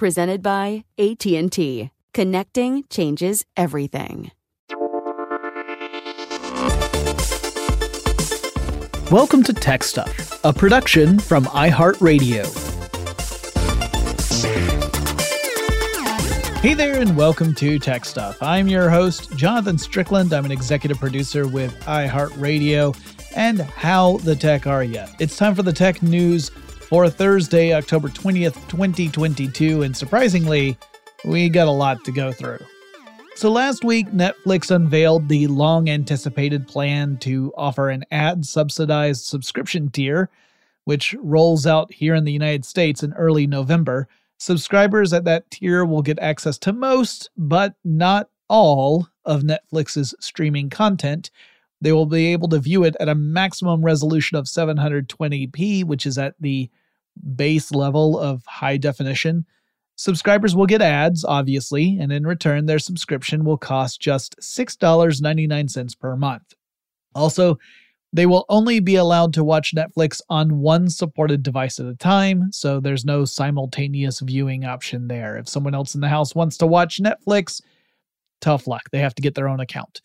Presented by AT&T. Connecting changes everything. Welcome to Tech Stuff, a production from iHeartRadio. Hey there, and welcome to Tech Stuff. I'm your host, Jonathan Strickland. I'm an executive producer with iHeartRadio. And how the tech are you? It's time for the tech news for Thursday, October 20th, 2022. And surprisingly, we got a lot to go through. So last week, Netflix unveiled the long anticipated plan to offer an ad subsidized subscription tier, which rolls out here in the United States in early November. Subscribers at that tier will get access to most, but not all, of Netflix's streaming content. They will be able to view it at a maximum resolution of 720p, which is at the base level of high definition. Subscribers will get ads, obviously, and in return, their subscription will cost just $6.99 per month. Also, they will only be allowed to watch Netflix on one supported device at a time, so there's no simultaneous viewing option there. If someone else in the house wants to watch Netflix, tough luck. They have to get their own account.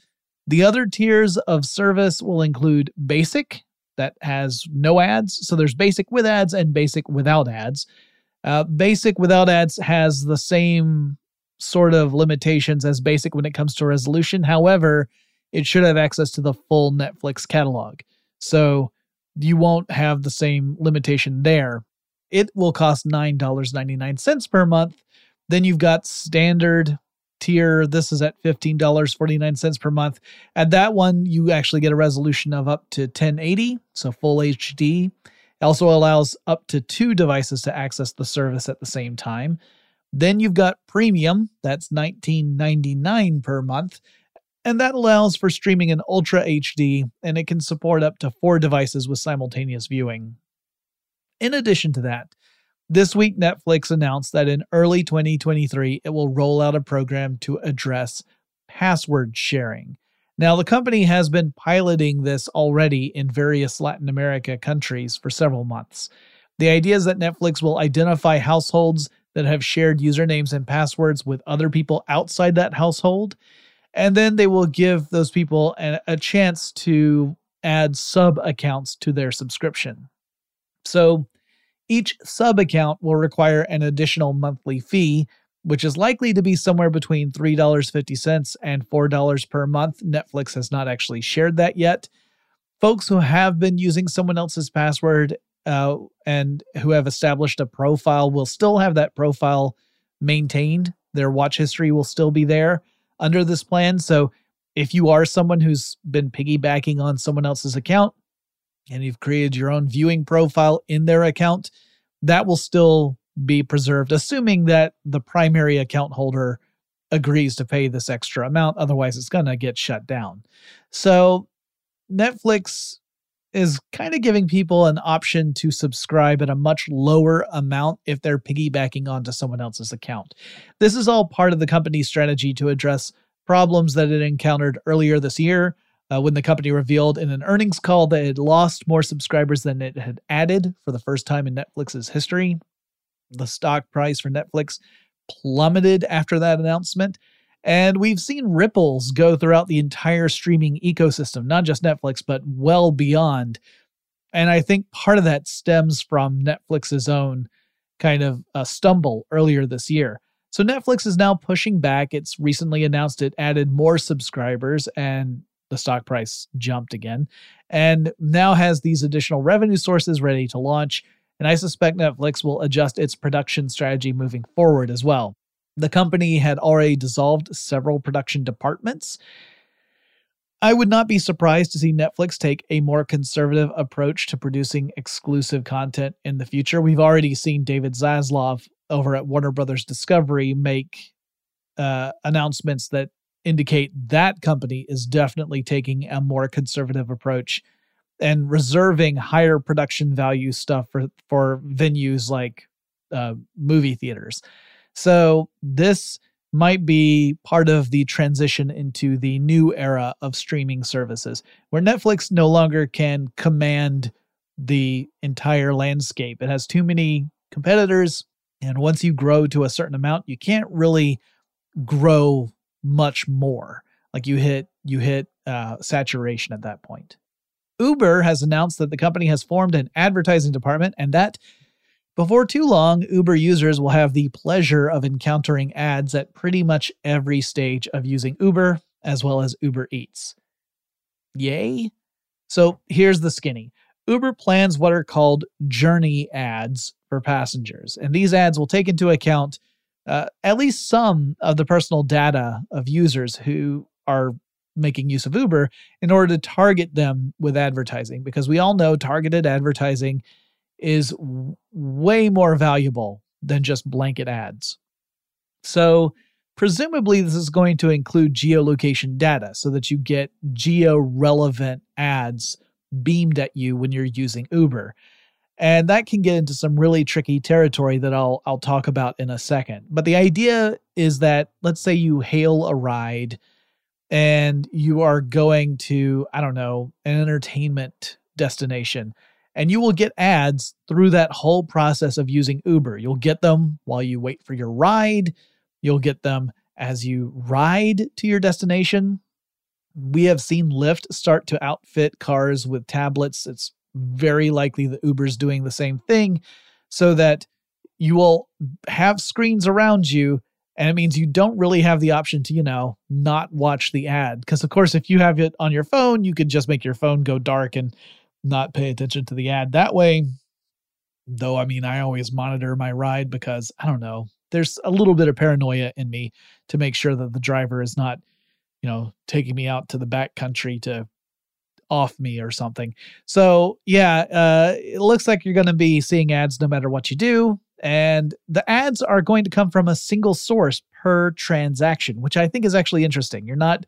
The other tiers of service will include Basic, that has no ads. So there's Basic with ads and Basic without ads. Uh, basic without ads has the same sort of limitations as Basic when it comes to resolution. However, it should have access to the full Netflix catalog. So you won't have the same limitation there. It will cost $9.99 per month. Then you've got standard tier. This is at $15.49 per month. At that one, you actually get a resolution of up to 1080, so full HD. It also allows up to two devices to access the service at the same time. Then you've got premium, that's $19.99 per month, and that allows for streaming in Ultra HD, and it can support up to four devices with simultaneous viewing. In addition to that, this week, Netflix announced that in early 2023, it will roll out a program to address password sharing. Now, the company has been piloting this already in various Latin America countries for several months. The idea is that Netflix will identify households that have shared usernames and passwords with other people outside that household. And then they will give those people a, a chance to add sub accounts to their subscription. So each sub account will require an additional monthly fee, which is likely to be somewhere between $3.50 and $4 per month. Netflix has not actually shared that yet. Folks who have been using someone else's password uh, and who have established a profile will still have that profile maintained. Their watch history will still be there under this plan. So if you are someone who's been piggybacking on someone else's account and you've created your own viewing profile in their account, that will still be preserved, assuming that the primary account holder agrees to pay this extra amount. Otherwise, it's going to get shut down. So, Netflix is kind of giving people an option to subscribe at a much lower amount if they're piggybacking onto someone else's account. This is all part of the company's strategy to address problems that it encountered earlier this year uh, when the company revealed in an earnings call that it lost more subscribers than it had added for the first time in Netflix's history. The stock price for Netflix plummeted after that announcement. And we've seen ripples go throughout the entire streaming ecosystem, not just Netflix, but well beyond. And I think part of that stems from Netflix's own kind of uh, stumble earlier this year. So Netflix is now pushing back. It's recently announced it added more subscribers and the stock price jumped again and now has these additional revenue sources ready to launch. And I suspect Netflix will adjust its production strategy moving forward as well. The company had already dissolved several production departments. I would not be surprised to see Netflix take a more conservative approach to producing exclusive content in the future. We've already seen David Zaslav over at Warner Brothers Discovery make uh, announcements that indicate that company is definitely taking a more conservative approach and reserving higher production value stuff for for venues like uh, movie theaters. So this might be part of the transition into the new era of streaming services where Netflix no longer can command the entire landscape. It has too many competitors. And once you grow to a certain amount, you can't really grow much more. Like you hit you hit uh, saturation at that point. Uber has announced that the company has formed an advertising department and that before too long, Uber users will have the pleasure of encountering ads at pretty much every stage of using Uber, as well as Uber Eats. Yay? So here's the skinny Uber plans what are called journey ads for passengers, and these ads will take into account uh, at least some of the personal data of users who are making use of Uber in order to target them with advertising because we all know targeted advertising is w- way more valuable than just blanket ads. So, presumably, this is going to include geolocation data so that you get geo relevant ads beamed at you when you're using Uber. And that can get into some really tricky territory that I'll I'll talk about in a second. But the idea is that let's say you hail a ride and you are going to I don't know, an entertainment destination and you will get ads through that whole process of using Uber. You'll get them while you wait for your ride, you'll get them as you ride to your destination. We have seen Lyft start to outfit cars with tablets. It's very likely that Uber's doing the same thing so that you will have screens around you and it means you don't really have the option to you know not watch the ad. Because of course if you have it on your phone you could just make your phone go dark and not pay attention to the ad. That way though i mean i always monitor my ride because i don't know there's a little bit of paranoia in me to make sure that the driver is not you know taking me out to the back country to off me or something. So yeah, uh, it looks like you're going to be seeing ads no matter what you do. And the ads are going to come from a single source per transaction, which I think is actually interesting. You're not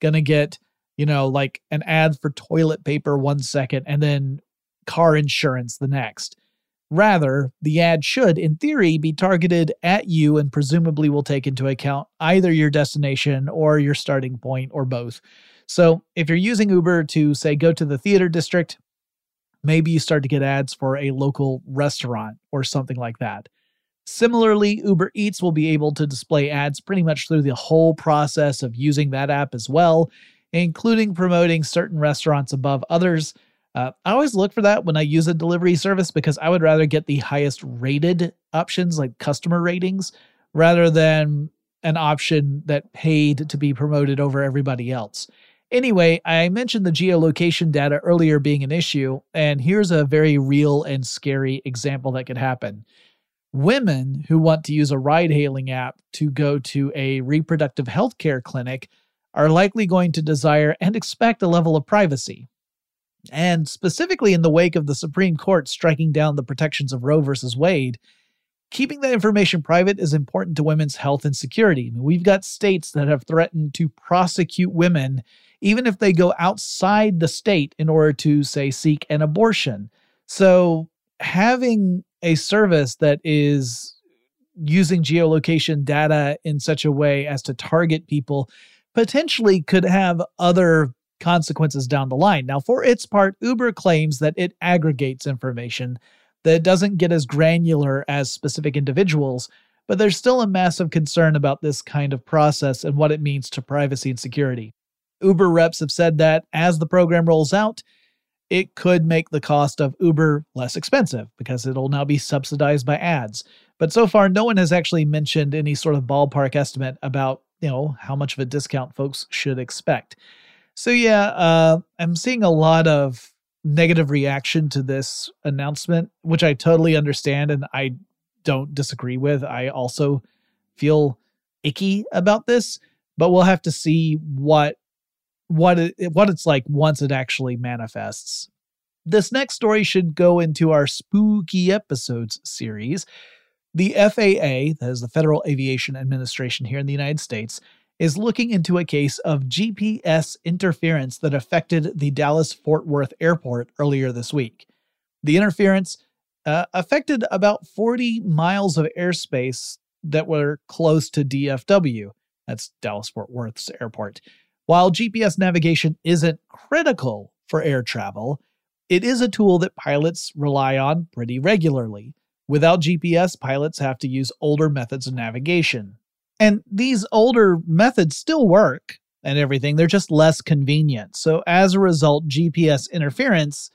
going to get, you know, like an ad for toilet paper one second and then car insurance the next. Rather, the ad should, in theory, be targeted at you and presumably will take into account either your destination or your starting point or both. So if you're using Uber to say go to the theater district, maybe you start to get ads for a local restaurant or something like that. Similarly, Uber Eats will be able to display ads pretty much through the whole process of using that app as well, including promoting certain restaurants above others. Uh, I always look for that when I use a delivery service because I would rather get the highest rated options, like customer ratings, rather than an option that paid to be promoted over everybody else. Anyway, I mentioned the geolocation data earlier being an issue, and here's a very real and scary example that could happen. Women who want to use a ride hailing app to go to a reproductive health care clinic are likely going to desire and expect a level of privacy. And specifically in the wake of the Supreme Court striking down the protections of Roe versus Wade, keeping that information private is important to women's health and security. I mean, we've got states that have threatened to prosecute women even if they go outside the state in order to, say, seek an abortion. So having a service that is using geolocation data in such a way as to target people potentially could have other consequences down the line. Now, for its part, Uber claims that it aggregates information, that it doesn't get as granular as specific individuals, but there's still a massive concern about this kind of process and what it means to privacy and security. Uber reps have said that as the program rolls out, it could make the cost of Uber less expensive because it'll now be subsidized by ads. But so far, no one has actually mentioned any sort of ballpark estimate about, you know, how much of a discount folks should expect. So yeah, uh, I'm seeing a lot of negative reaction to this announcement, which I totally understand and I don't disagree with. I also feel icky about this, but we'll have to see what what it, what it's like once it actually manifests. This next story should go into our spooky episodes series. The FAA, that is the Federal Aviation Administration here in the United States, is looking into a case of GPS interference that affected the Dallas Fort Worth airport earlier this week. The interference uh, affected about 40 miles of airspace that were close to DFW. That's Dallas Fort Worth's airport. While GPS navigation isn't critical for air travel, it is a tool that pilots rely on pretty regularly. Without GPS, pilots have to use older methods of navigation. And these older methods still work and everything, they're just less convenient. So, as a result, GPS interference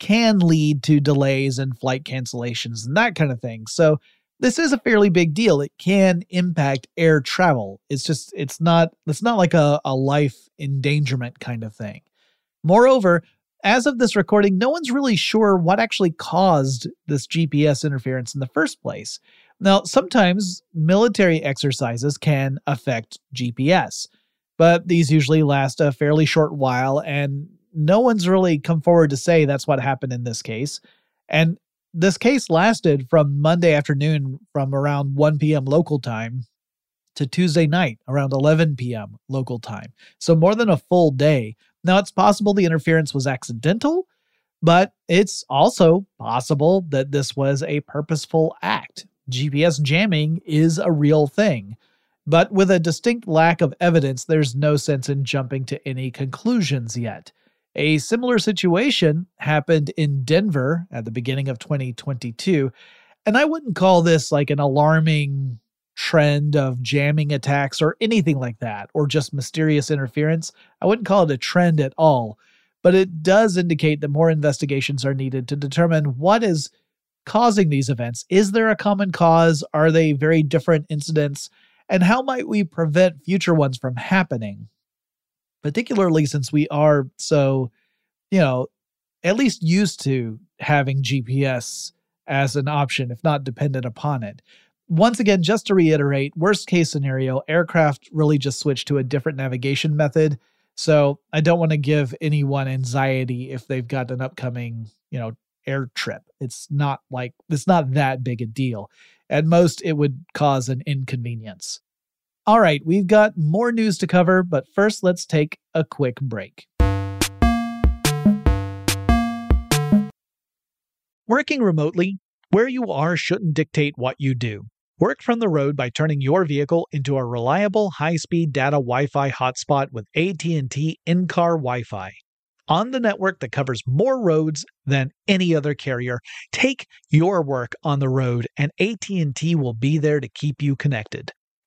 can lead to delays and flight cancellations and that kind of thing. So, this is a fairly big deal. It can impact air travel. It's just it's not it's not like a, a life endangerment kind of thing. Moreover, as of this recording, no one's really sure what actually caused this GPS interference in the first place. Now, sometimes military exercises can affect GPS, but these usually last a fairly short while, and no one's really come forward to say that's what happened in this case. And this case lasted from Monday afternoon from around 1 p.m. local time to Tuesday night around 11 p.m. local time. So more than a full day. Now, it's possible the interference was accidental, but it's also possible that this was a purposeful act. GPS jamming is a real thing. But with a distinct lack of evidence, there's no sense in jumping to any conclusions yet. A similar situation happened in Denver at the beginning of 2022. And I wouldn't call this like an alarming trend of jamming attacks or anything like that, or just mysterious interference. I wouldn't call it a trend at all. But it does indicate that more investigations are needed to determine what is causing these events. Is there a common cause? Are they very different incidents? And how might we prevent future ones from happening? Particularly since we are so, you know, at least used to having GPS as an option, if not dependent upon it. Once again, just to reiterate, worst case scenario, aircraft really just switch to a different navigation method. So I don't want to give anyone anxiety if they've got an upcoming, you know, air trip. It's not like it's not that big a deal. At most, it would cause an inconvenience. All right, we've got more news to cover, but first let's take a quick break. Working remotely, where you are shouldn't dictate what you do. Work from the road by turning your vehicle into a reliable high-speed data Wi-Fi hotspot with AT&T in-car Wi-Fi. on the network that covers more roads than any other carrier. Take your work on the road and AT&T will be there to keep you connected.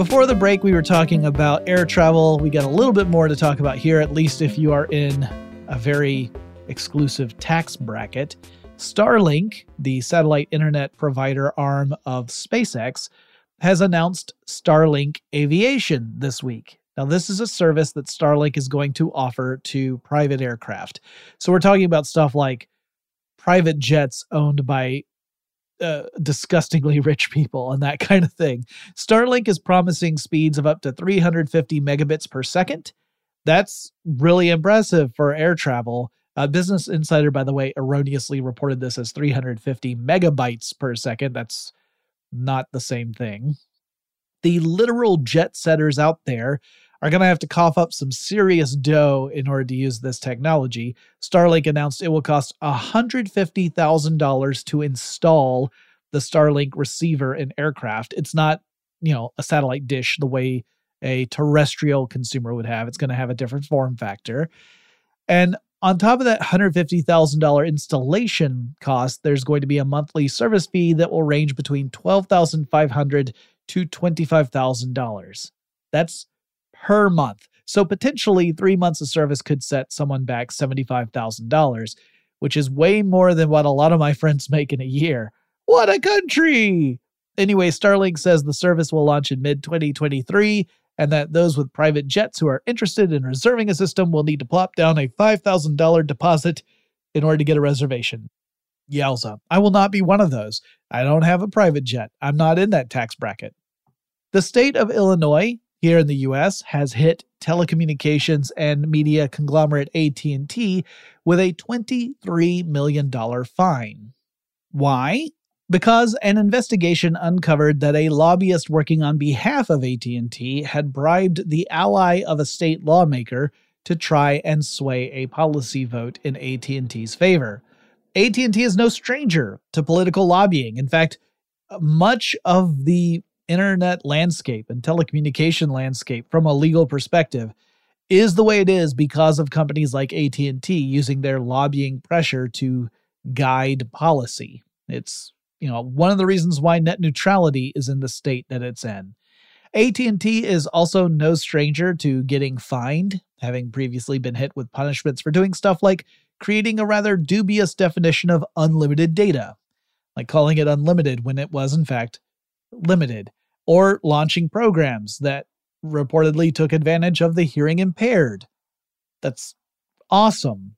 Before the break, we were talking about air travel. We got a little bit more to talk about here, at least if you are in a very exclusive tax bracket. Starlink, the satellite internet provider arm of SpaceX, has announced Starlink Aviation this week. Now, this is a service that Starlink is going to offer to private aircraft. So, we're talking about stuff like private jets owned by uh, disgustingly rich people and that kind of thing. Starlink is promising speeds of up to 350 megabits per second. That's really impressive for air travel. Uh, Business Insider, by the way, erroneously reported this as 350 megabytes per second. That's not the same thing. The literal jet setters out there are going to have to cough up some serious dough in order to use this technology. Starlink announced it will cost $150,000 to install the Starlink receiver in aircraft. It's not, you know, a satellite dish the way a terrestrial consumer would have. It's going to have a different form factor. And on top of that $150,000 installation cost, there's going to be a monthly service fee that will range between 12,500 to $25,000. That's per month. So potentially three months of service could set someone back $75,000, which is way more than what a lot of my friends make in a year. What a country! Anyway, Starlink says the service will launch in mid 2023 and that those with private jets who are interested in reserving a system will need to plop down a $5,000 deposit in order to get a reservation. Yowza. I will not be one of those. I don't have a private jet. I'm not in that tax bracket. The state of Illinois here in the US has hit telecommunications and media conglomerate AT&T with a $23 million fine. Why? Because an investigation uncovered that a lobbyist working on behalf of AT&T had bribed the ally of a state lawmaker to try and sway a policy vote in AT&T's favor. AT&T is no stranger to political lobbying. In fact, much of the internet landscape and telecommunication landscape from a legal perspective is the way it is because of companies like AT&T using their lobbying pressure to guide policy. It's, you know, one of the reasons why net neutrality is in the state that it's in. AT&T is also no stranger to getting fined, having previously been hit with punishments for doing stuff like creating a rather dubious definition of unlimited data, like calling it unlimited when it was in fact limited or launching programs that reportedly took advantage of the hearing impaired. That's awesome.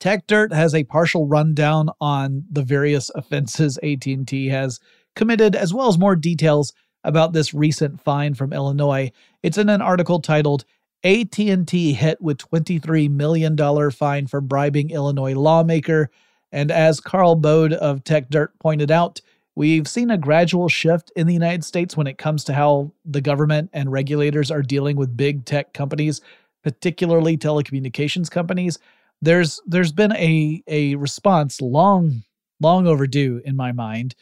TechDirt has a partial rundown on the various offenses AT&T has committed as well as more details about this recent fine from Illinois. It's in an article titled AT&T hit with $23 million fine for bribing Illinois lawmaker and as Karl Bode of TechDirt pointed out, We've seen a gradual shift in the United States when it comes to how the government and regulators are dealing with big tech companies, particularly telecommunications companies. There's there's been a a response long long overdue in my mind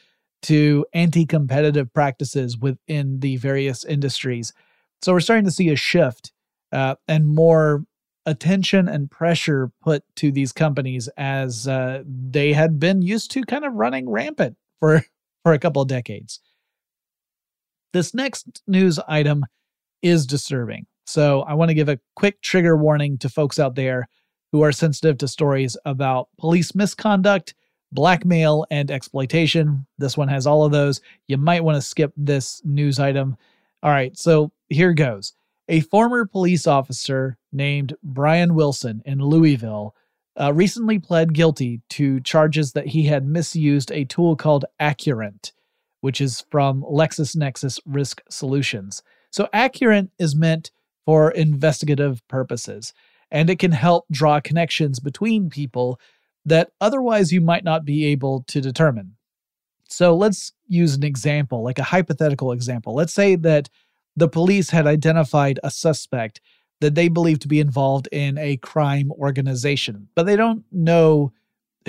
to anti-competitive practices within the various industries. So we're starting to see a shift uh, and more attention and pressure put to these companies as uh, they had been used to kind of running rampant for for a couple of decades. This next news item is disturbing. So I want to give a quick trigger warning to folks out there who are sensitive to stories about police misconduct, blackmail, and exploitation. This one has all of those. You might want to skip this news item. All right, so here goes. A former police officer named Brian Wilson in Louisville uh, recently pled guilty to charges that he had misused a tool called Accurint, which is from LexisNexis Risk Solutions. So, Accurint is meant for investigative purposes, and it can help draw connections between people that otherwise you might not be able to determine. So, let's use an example, like a hypothetical example. Let's say that the police had identified a suspect that they believe to be involved in a crime organization, but they don't know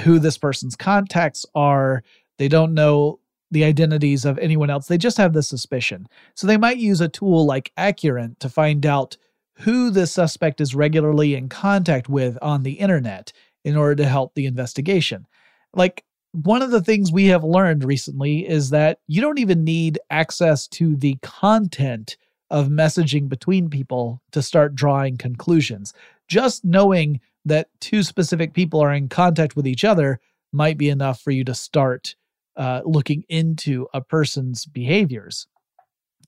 who this person's contacts are. They don't know the identities of anyone else. They just have the suspicion. So they might use a tool like Accurint to find out who the suspect is regularly in contact with on the internet in order to help the investigation. Like one of the things we have learned recently is that you don't even need access to the content of messaging between people to start drawing conclusions. Just knowing that two specific people are in contact with each other might be enough for you to start uh, looking into a person's behaviors.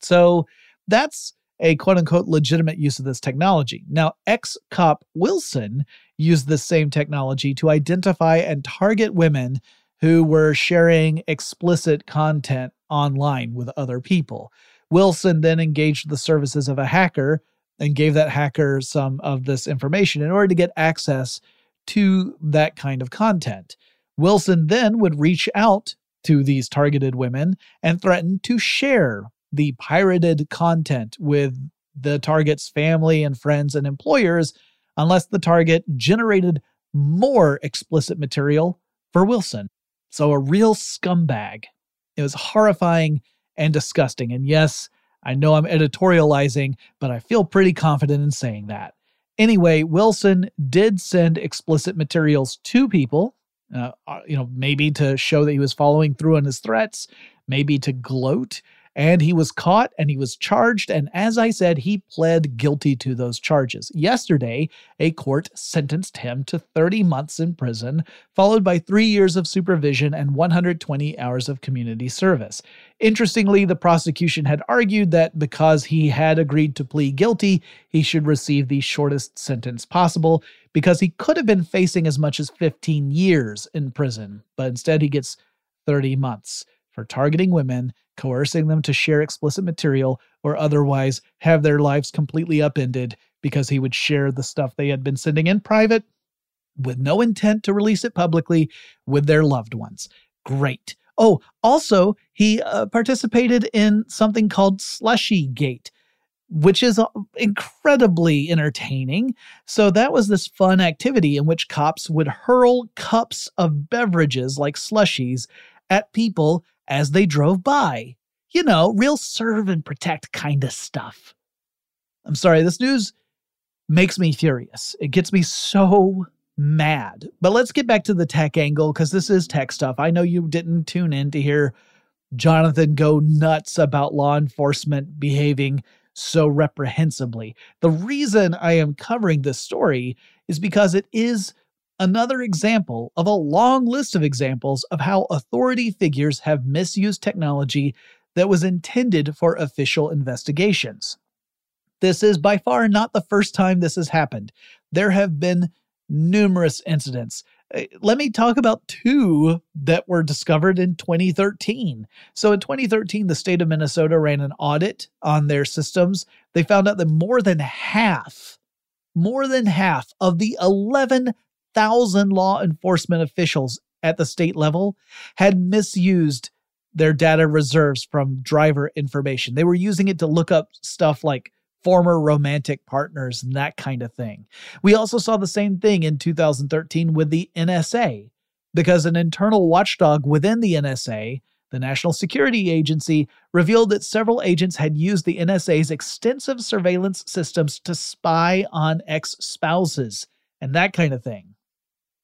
So that's a quote unquote legitimate use of this technology. Now, ex cop Wilson used this same technology to identify and target women who were sharing explicit content online with other people. Wilson then engaged the services of a hacker and gave that hacker some of this information in order to get access to that kind of content. Wilson then would reach out to these targeted women and threaten to share the pirated content with the target's family and friends and employers unless the target generated more explicit material for Wilson. So, a real scumbag. It was horrifying and disgusting. And yes, I know I'm editorializing, but I feel pretty confident in saying that. Anyway, Wilson did send explicit materials to people, uh, uh, you know, maybe to show that he was following through on his threats, maybe to gloat. And he was caught and he was charged. And as I said, he pled guilty to those charges. Yesterday, a court sentenced him to 30 months in prison, followed by three years of supervision and 120 hours of community service. Interestingly, the prosecution had argued that because he had agreed to plead guilty, he should receive the shortest sentence possible because he could have been facing as much as 15 years in prison, but instead he gets 30 months for targeting women, coercing them to share explicit material, or otherwise have their lives completely upended because he would share the stuff they had been sending in private with no intent to release it publicly with their loved ones. Great. Oh, also, he uh, participated in something called Slushy Gate, which is uh, incredibly entertaining. So, that was this fun activity in which cops would hurl cups of beverages like slushies at people as they drove by. You know, real serve and protect kind of stuff. I'm sorry, this news makes me furious. It gets me so mad. But let's get back to the tech angle because this is tech stuff. I know you didn't tune in to hear Jonathan go nuts about law enforcement behaving so reprehensibly. The reason I am covering this story is because it is another example of a long list of examples of how authority figures have misused technology that was intended for official investigations. This is by far not the first time this has happened. There have been numerous incidents. Uh, let me talk about two that were discovered in 2013. So, in 2013, the state of Minnesota ran an audit on their systems. They found out that more than half, more than half of the 11 thousand law enforcement officials at the state level had misused their data reserves from driver information. They were using it to look up stuff like former romantic partners and that kind of thing. We also saw the same thing in 2013 with the NSA, because an internal watchdog within the NSA, the National Security Agency, revealed that several agents had used the NSA's extensive surveillance systems to spy on ex spouses and that kind of thing.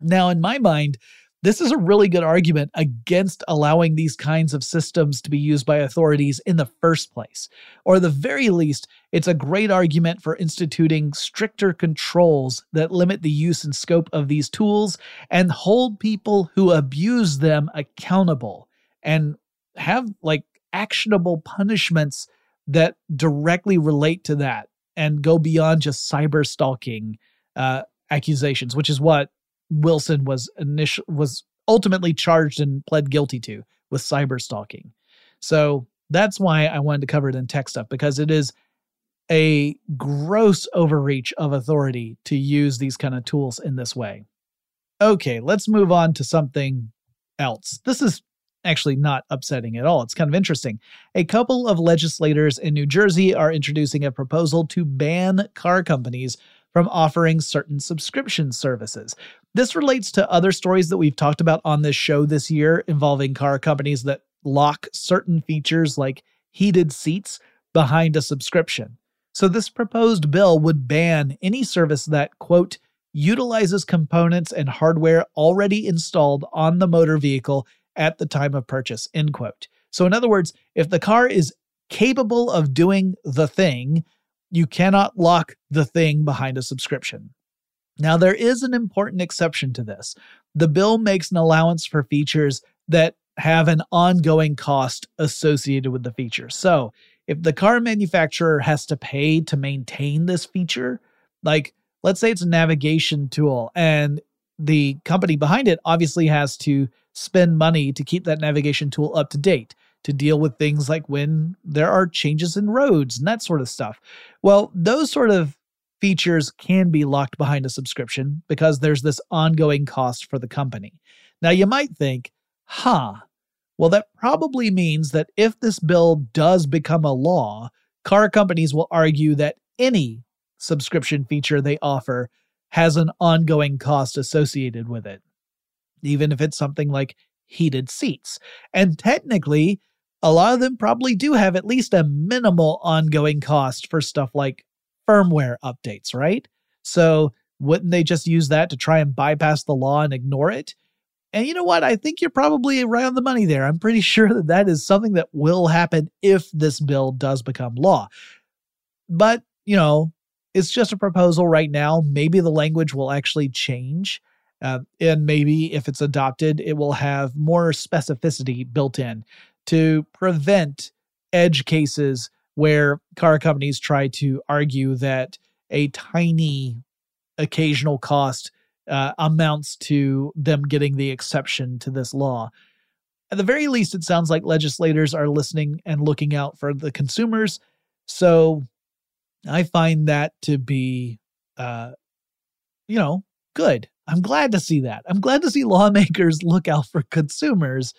Now, in my mind, this is a really good argument against allowing these kinds of systems to be used by authorities in the first place. Or, the very least, it's a great argument for instituting stricter controls that limit the use and scope of these tools and hold people who abuse them accountable and have like actionable punishments that directly relate to that and go beyond just cyber stalking uh, accusations, which is what Wilson was initial was ultimately charged and pled guilty to with cyber stalking. So that's why I wanted to cover it in tech stuff because it is a gross overreach of authority to use these kind of tools in this way. Okay, let's move on to something else. This is actually not upsetting at all. It's kind of interesting. A couple of legislators in New Jersey are introducing a proposal to ban car companies from offering certain subscription services. This relates to other stories that we've talked about on this show this year involving car companies that lock certain features like heated seats behind a subscription. So, this proposed bill would ban any service that, quote, utilizes components and hardware already installed on the motor vehicle at the time of purchase, end quote. So, in other words, if the car is capable of doing the thing, you cannot lock the thing behind a subscription. Now, there is an important exception to this. The bill makes an allowance for features that have an ongoing cost associated with the feature. So, if the car manufacturer has to pay to maintain this feature, like let's say it's a navigation tool and the company behind it obviously has to spend money to keep that navigation tool up to date to deal with things like when there are changes in roads and that sort of stuff. Well, those sort of features can be locked behind a subscription because there's this ongoing cost for the company. Now, you might think, huh, well, that probably means that if this bill does become a law, car companies will argue that any subscription feature they offer has an ongoing cost associated with it, even if it's something like heated seats. And technically, a lot of them probably do have at least a minimal ongoing cost for stuff like firmware updates, right? So wouldn't they just use that to try and bypass the law and ignore it? And you know what? I think you're probably right on the money there. I'm pretty sure that that is something that will happen if this bill does become law. But, you know, it's just a proposal right now. Maybe the language will actually change. Uh, and maybe if it's adopted, it will have more specificity built in to prevent edge cases where car companies try to argue that a tiny occasional cost uh, amounts to them getting the exception to this law. At the very least, it sounds like legislators are listening and looking out for the consumers. So I find that to be, uh, you know, good. I'm glad to see that. I'm glad to see lawmakers look out for consumers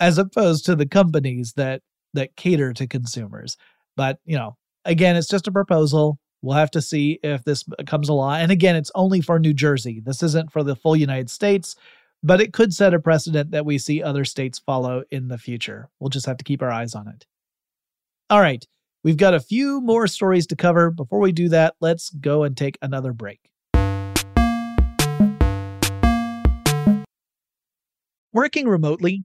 as opposed to the companies that that cater to consumers. But, you know, again, it's just a proposal. We'll have to see if this becomes a law. And again, it's only for New Jersey. This isn't for the full United States, but it could set a precedent that we see other states follow in the future. We'll just have to keep our eyes on it. All right, we've got a few more stories to cover. Before we do that, let's go and take another break. Working remotely,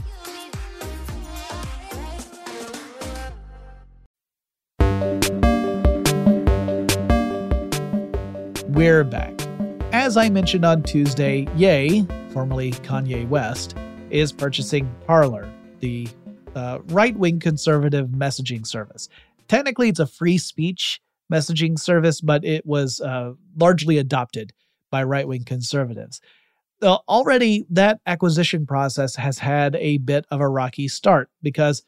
We're back. As I mentioned on Tuesday, Ye, formerly Kanye West, is purchasing Parler, the uh, right wing conservative messaging service. Technically, it's a free speech messaging service, but it was uh, largely adopted by right wing conservatives. Uh, already, that acquisition process has had a bit of a rocky start because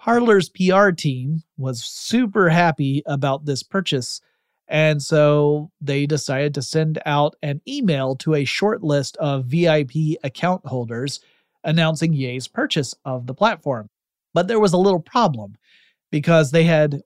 Parler's PR team was super happy about this purchase. And so they decided to send out an email to a short list of VIP account holders announcing Ye's purchase of the platform. But there was a little problem because they had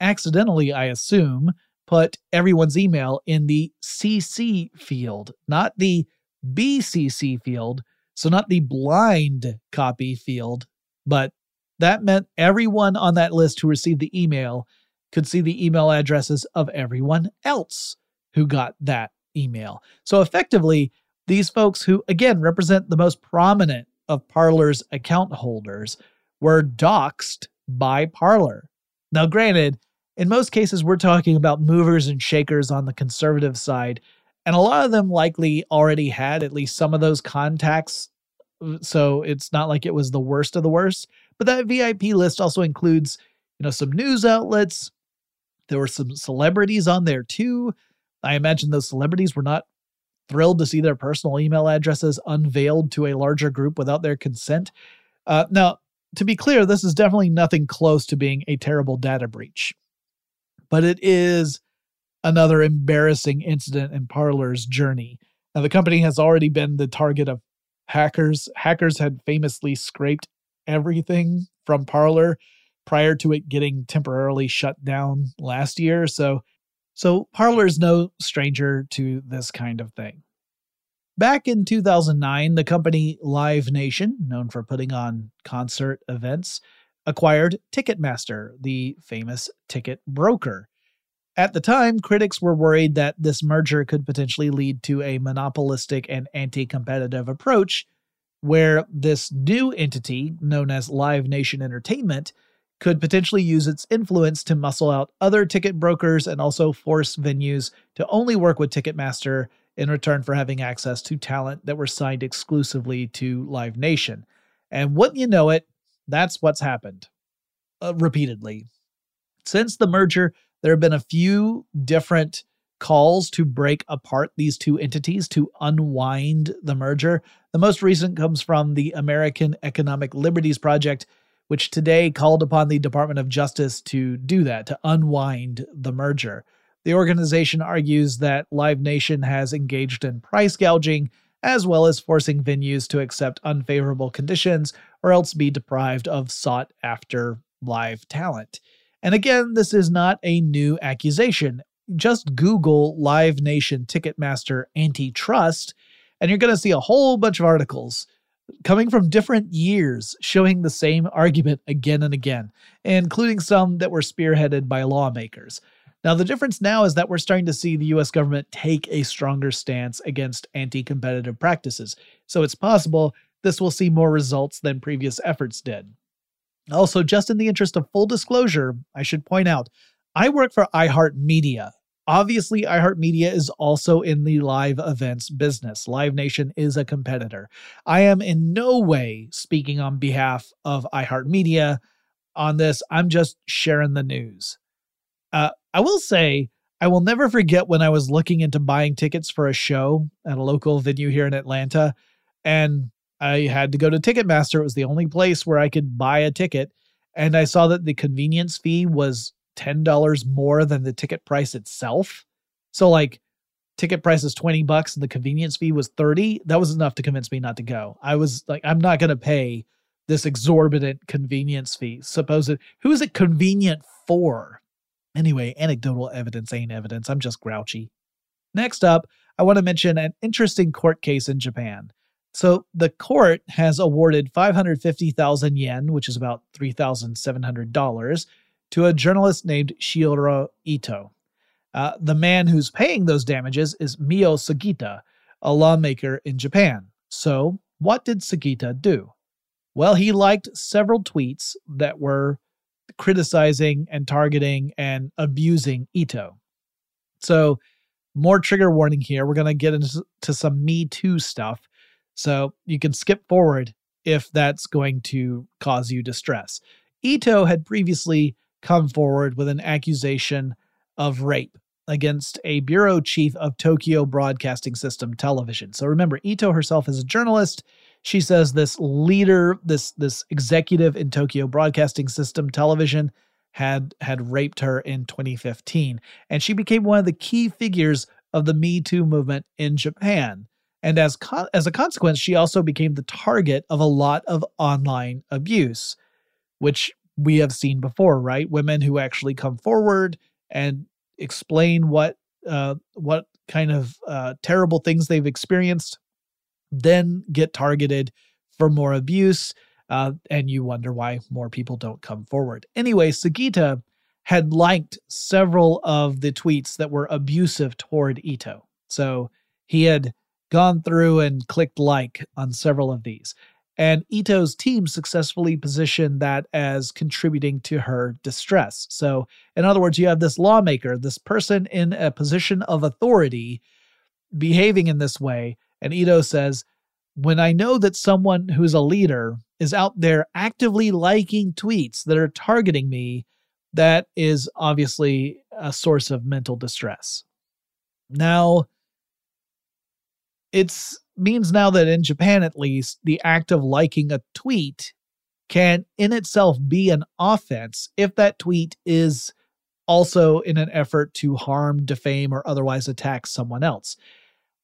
accidentally, I assume, put everyone's email in the CC field, not the BCC field. So, not the blind copy field, but that meant everyone on that list who received the email could see the email addresses of everyone else who got that email. So, effectively, these folks who, again, represent the most prominent of Parler's account holders were doxxed by Parler. Now, granted, in most cases, we're talking about movers and shakers on the conservative side, and a lot of them likely already had at least some of those contacts. So it's not like it was the worst of the worst. But that VIP list also includes, you know, some news outlets. There were some celebrities on there too. I imagine those celebrities were not thrilled to see their personal email addresses unveiled to a larger group without their consent. Uh, now, to be clear, this is definitely nothing close to being a terrible data breach, but it is another embarrassing incident in Parler's journey. Now, the company has already been the target of hackers. Hackers had famously scraped everything from Parler prior to it getting temporarily shut down last year. So, so Parler is no stranger to this kind of thing. Back in 2009, the company Live Nation, known for putting on concert events, acquired Ticketmaster, the famous ticket broker. At the time, critics were worried that this merger could potentially lead to a monopolistic and anti competitive approach, where this new entity, known as Live Nation Entertainment, could potentially use its influence to muscle out other ticket brokers and also force venues to only work with Ticketmaster in return for having access to talent that were signed exclusively to Live Nation. And wouldn't you know it, that's what's happened uh, repeatedly. Since the merger, there have been a few different calls to break apart these two entities to unwind the merger. The most recent comes from the American Economic Liberties Project, which today called upon the Department of Justice to do that, to unwind the merger. The organization argues that Live Nation has engaged in price gouging as well as forcing venues to accept unfavorable conditions or else be deprived of sought after live talent. And again, this is not a new accusation. Just Google Live Nation Ticketmaster antitrust, and you're going to see a whole bunch of articles coming from different years showing the same argument again and again, including some that were spearheaded by lawmakers. Now, the difference now is that we're starting to see the US government take a stronger stance against anti competitive practices. So it's possible this will see more results than previous efforts did. Also, just in the interest of full disclosure, I should point out I work for iHeartMedia. Obviously, iHeartMedia is also in the live events business. Live Nation is a competitor. I am in no way speaking on behalf of iHeartMedia on this. I'm just sharing the news. Uh, I will say, I will never forget when I was looking into buying tickets for a show at a local venue here in Atlanta, and I had to go to Ticketmaster. It was the only place where I could buy a ticket, and I saw that the convenience fee was $10 more than the ticket price itself. So, like, ticket price is 20 bucks and the convenience fee was 30. That was enough to convince me not to go. I was like, I'm not going to pay this exorbitant convenience fee. Suppose it, who is it convenient for? Anyway, anecdotal evidence ain't evidence. I'm just grouchy. Next up, I want to mention an interesting court case in Japan. So, the court has awarded 550,000 yen, which is about $3,700, to a journalist named Shiori Ito. Uh, the man who's paying those damages is Mio Sugita, a lawmaker in Japan. So, what did Sugita do? Well, he liked several tweets that were criticizing and targeting and abusing Ito. So, more trigger warning here. We're going to get into some Me Too stuff. So, you can skip forward if that's going to cause you distress. Ito had previously come forward with an accusation of rape against a bureau chief of Tokyo Broadcasting System Television. So remember, Ito herself is a journalist. She says this leader, this this executive in Tokyo Broadcasting System Television had had raped her in 2015 and she became one of the key figures of the Me Too movement in Japan. And as as a consequence, she also became the target of a lot of online abuse, which we have seen before, right? Women who actually come forward and explain what uh, what kind of uh, terrible things they've experienced, then get targeted for more abuse, uh, and you wonder why more people don't come forward. Anyway, Sugita had liked several of the tweets that were abusive toward Ito, so he had gone through and clicked like on several of these. And Ito's team successfully positioned that as contributing to her distress. So, in other words, you have this lawmaker, this person in a position of authority behaving in this way. And Ito says, When I know that someone who's a leader is out there actively liking tweets that are targeting me, that is obviously a source of mental distress. Now, it's means now that in Japan, at least, the act of liking a tweet can in itself be an offense if that tweet is also in an effort to harm, defame, or otherwise attack someone else.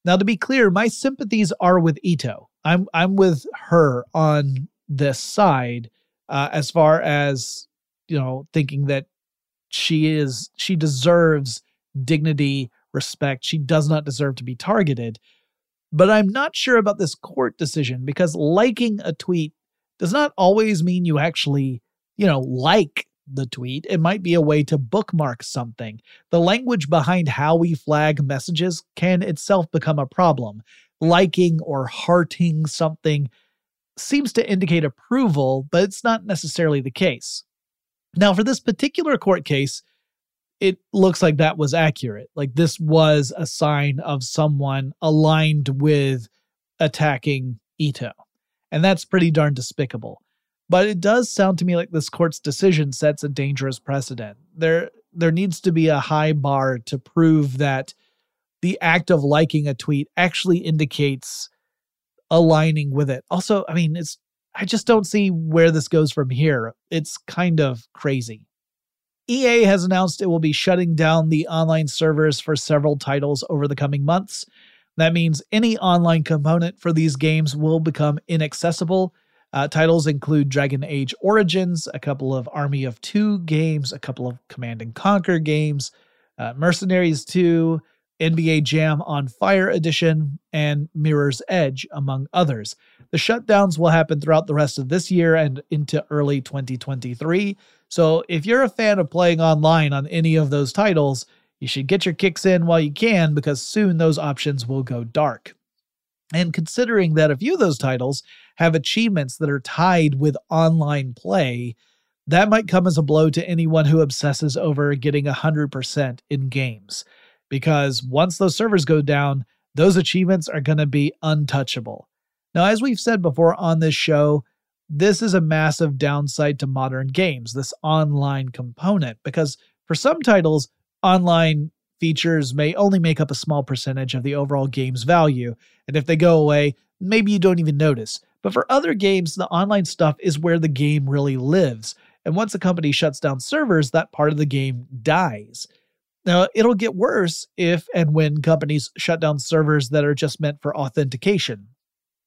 Now, to be clear, my sympathies are with Ito. I'm I'm with her on this side, uh, as far as you know, thinking that she is she deserves dignity, respect. She does not deserve to be targeted. But I'm not sure about this court decision because liking a tweet does not always mean you actually, you know, like the tweet. It might be a way to bookmark something. The language behind how we flag messages can itself become a problem. Liking or hearting something seems to indicate approval, but it's not necessarily the case. Now, for this particular court case, it looks like that was accurate. Like this was a sign of someone aligned with attacking Ito. And that's pretty darn despicable. But it does sound to me like this court's decision sets a dangerous precedent. There there needs to be a high bar to prove that the act of liking a tweet actually indicates aligning with it. Also, I mean, it's I just don't see where this goes from here. It's kind of crazy. EA has announced it will be shutting down the online servers for several titles over the coming months. That means any online component for these games will become inaccessible. Uh, titles include Dragon Age Origins, a couple of Army of Two games, a couple of Command and Conquer games, uh, Mercenaries 2, NBA Jam on Fire Edition, and Mirror's Edge, among others. The shutdowns will happen throughout the rest of this year and into early 2023. So if you're a fan of playing online on any of those titles, you should get your kicks in while you can because soon those options will go dark. And considering that a few of those titles have achievements that are tied with online play, that might come as a blow to anyone who obsesses over getting 100% in games. Because once those servers go down, those achievements are going to be untouchable. Now, as we've said before on this show, this is a massive downside to modern games, this online component, because for some titles, online features may only make up a small percentage of the overall game's value. And if they go away, maybe you don't even notice. But for other games, the online stuff is where the game really lives. And once a company shuts down servers, that part of the game dies. Now, it'll get worse if and when companies shut down servers that are just meant for authentication.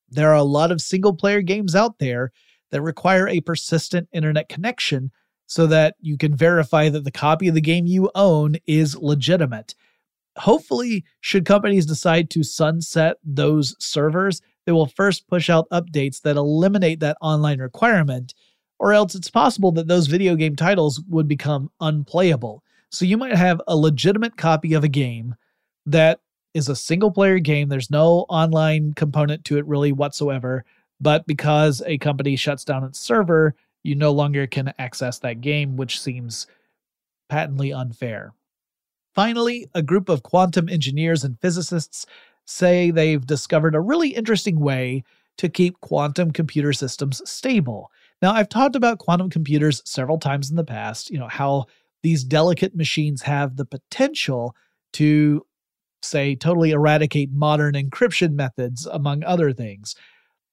There are a lot of single player games out there that require a persistent internet connection so that you can verify that the copy of the game you own is legitimate. Hopefully, should companies decide to sunset those servers, they will first push out updates that eliminate that online requirement, or else it's possible that those video game titles would become unplayable. So you might have a legitimate copy of a game that is a single player game, there's no online component to it really whatsoever but because a company shuts down its server, you no longer can access that game, which seems patently unfair. Finally, a group of quantum engineers and physicists say they've discovered a really interesting way to keep quantum computer systems stable. Now, I've talked about quantum computers several times in the past, you know, how these delicate machines have the potential to, say, totally eradicate modern encryption methods, among other things.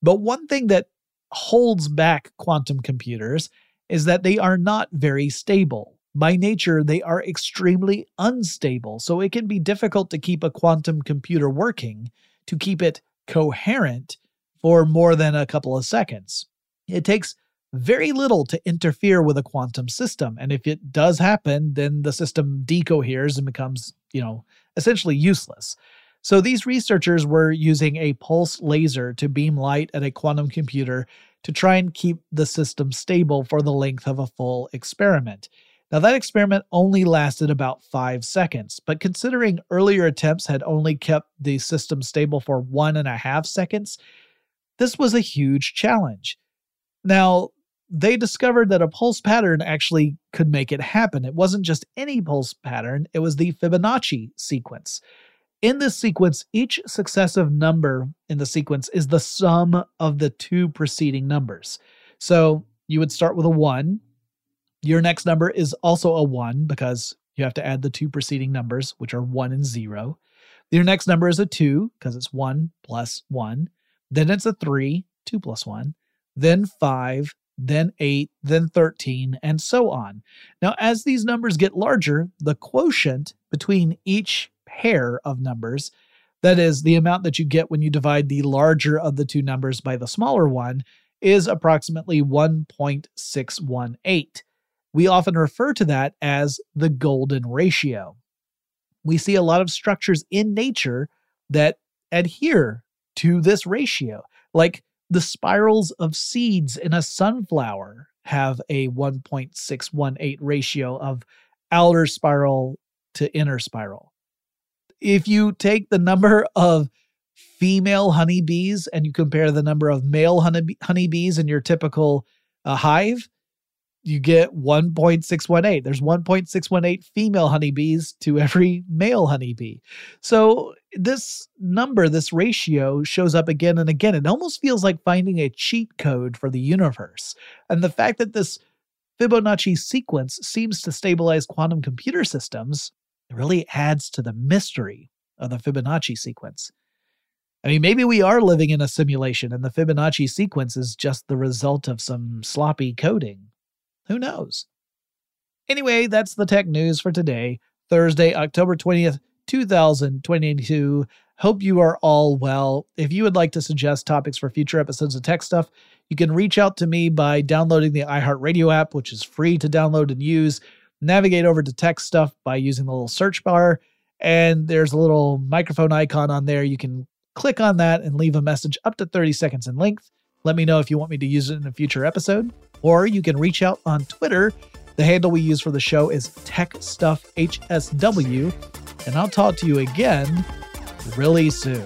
But one thing that holds back quantum computers is that they are not very stable. By nature, they are extremely unstable, so it can be difficult to keep a quantum computer working, to keep it coherent for more than a couple of seconds. It takes very little to interfere with a quantum system, and if it does happen, then the system decoheres and becomes, you know, essentially useless. So these researchers were using a pulse laser to beam light at a quantum computer to try and keep the system stable for the length of a full experiment. Now, that experiment only lasted about five seconds, but considering earlier attempts had only kept the system stable for one and a half seconds, this was a huge challenge. Now, they discovered that a pulse pattern actually could make it happen. It wasn't just any pulse pattern, it was the Fibonacci sequence. In this sequence, each successive number in the sequence is the sum of the two preceding numbers. So you would start with a 1. Your next number is also a 1 because you have to add the two preceding numbers, which are 1 and 0. Your next number is a 2 because it's 1 plus 1. Then it's a 3, 2 plus 1. Then 5, then 8, then 13, and so on. Now, as these numbers get larger, the quotient between each pair of numbers, that is, the amount that you get when you divide the larger of the two numbers by the smaller one, is approximately 1.618. We often refer to that as the golden ratio. We see a lot of structures in nature that adhere to this ratio, like the spirals of seeds in a sunflower have a 1.618 ratio of outer spiral to inner spiral. If you take the number of female honeybees and you compare the number of male honey, honeybees in your typical uh, hive, you get 1.618. There's 1.618 female honeybees to every male honeybee. So this number, this ratio shows up again and again. It almost feels like finding a cheat code for the universe. And the fact that this Fibonacci sequence seems to stabilize quantum computer systems really adds to the mystery of the Fibonacci sequence. I mean, maybe we are living in a simulation and the Fibonacci sequence is just the result of some sloppy coding. Who knows? Anyway, that's the tech news for today, Thursday, October 20th, 2022. Hope you are all well. If you would like to suggest topics for future episodes of Tech Stuff, you can reach out to me by downloading the iHeartRadio app, which is free to download and use. Navigate over to Tech Stuff by using the little search bar, and there's a little microphone icon on there. You can click on that and leave a message up to 30 seconds in length. Let me know if you want me to use it in a future episode or you can reach out on Twitter. The handle we use for the show is TechStuffHSW, and I'll talk to you again really soon.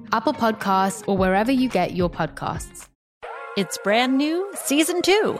Apple Podcasts, or wherever you get your podcasts. It's brand new, season two.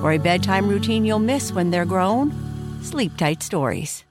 For a bedtime routine you'll miss when they're grown, Sleep Tight Stories.